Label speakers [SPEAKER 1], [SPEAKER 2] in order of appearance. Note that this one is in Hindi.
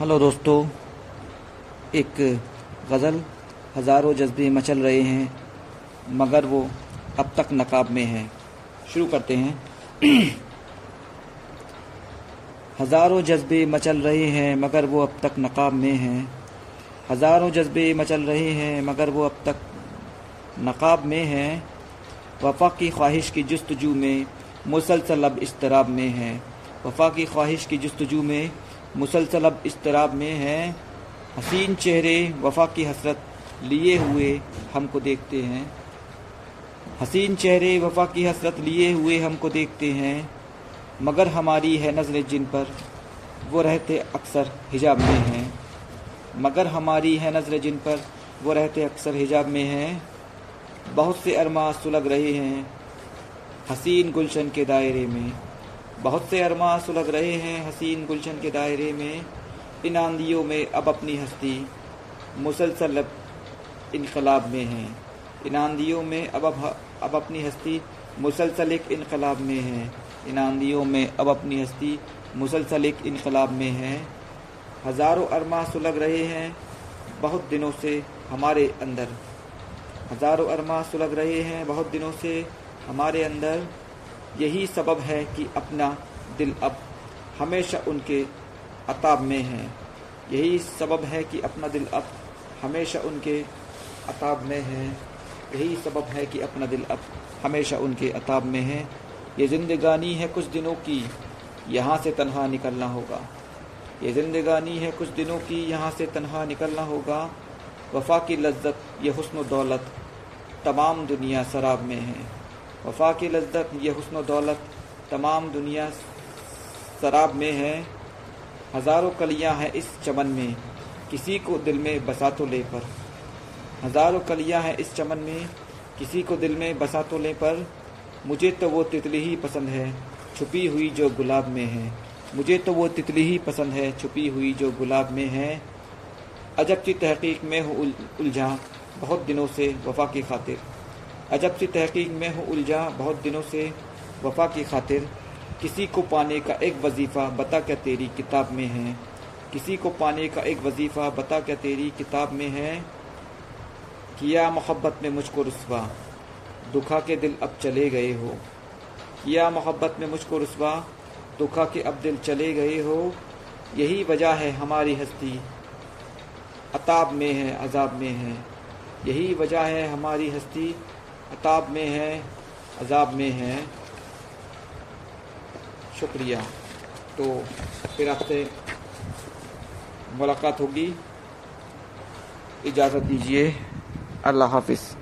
[SPEAKER 1] हेलो दोस्तों, एक गज़ल हज़ारों जज्बे मचल रहे हैं, मगर वो अब तक नकाब में है। शुरू करते हैं। हज़ारों जज्बे मचल रहे हैं, मगर वो अब तक नकाब में हैं। हज़ारों जज्बे मचल रहे हैं, मगर वो अब तक नकाब में हैं। वफा की ख्वाहिश की जस्तजू में मुसलसल अब इसतराब में हैं। वफा की ख्वाहिश की जस्तजू में मुसलसल अब इसतराब में हैं। हसीन चेहरे, वफा की हसरत लिए हुए हमको देखते हैं। हसीन चेहरे, वफा की हसरत लिए हुए हमको देखते हैं। मगर हमारी है नज़र जिन पर, वो रहते अक्सर हिजाब में हैं। मगर हमारी है नज़र जिन पर, वो रहते अक्सर हिजाब में हैं। बहुत से अरमा सुलग रहे हैं हसीन गुलशन के दायरे में। बहुत से अरमा सुलग रहे हैं हसीन गुलशन के दायरे में, इन आंधियों में अब अपनी हस्ती, मुसलसल इनकलाब में है। इन आंधियों में अब अब अपनी हस्ती, मुसलसल एक इनकलाब में है। इन आंधियों में अब अपनी हस्ती, मुसलसल एक इनकलाब में है। हज़ारों अरमा सुलग रहे हैं, बहुत दिनों से हमारे अंदर। हज़ारों अरमा सुलग रहे हैं, बहुत दिनों से हमारे अंदर। यही सबब है कि अपना दिल अब हमेशा उनके अताब में है। यही सबब है कि अपना दिल अब हमेशा उनके अताब में है। यही सबब है कि अपना दिल अब हमेशा उनके अताब में है। ये ज़िंदगानी है कुछ दिनों की, यहाँ से तनहा निकलना होगा। ये ज़िंदगानी है कुछ दिनों की, यहाँ से तनहा निकलना होगा। वफा की लज्जत, ये हुस्न दौलत तमाम दुनिया शराब में है। वफा की लज्जत, ये हुस्न दौलत तमाम दुनिया शराब में है। हज़ारों कलियाँ हैं इस चमन में, किसी को दिल में बसा तो ले पर। हज़ारों कलियाँ हैं इस चमन में, किसी को दिल में बसा तो ले पर। मुझे तो वो तितली ही पसंद है, छुपी हुई जो गुलाब में है। मुझे तो वो तितली ही पसंद है, छुपी हुई जो गुलाब में है। अजब की तहकीक में हूँ उलझा, बहुत दिनों से वफा की खातिर। अजब सी तहकीक में हूँ उलझा बहुत दिनों से वफा की खातिर। किसी को पाने का एक वजीफ़ा, बता क्या तेरी किताब में है? किसी को पाने का एक वजीफ़ा, बता क्या तेरी किताब में है? किया मोहब्बत में मुझको रसवा। दुखा के दिल अब चले गए हो। किया मोहब्बत में मुझको रसवा। दुखा के अब दिल चले गए हो। यही वजह है हमारी हस्ती। अताब में है, अजाब में है। यही वजह है हमारी हस्ती। अताब में है, अजाब में है। शुक्रिया। तो फिर आपसे मुलाकात होगी। इजाज़त दीजिए। अल्लाह हाफिज़।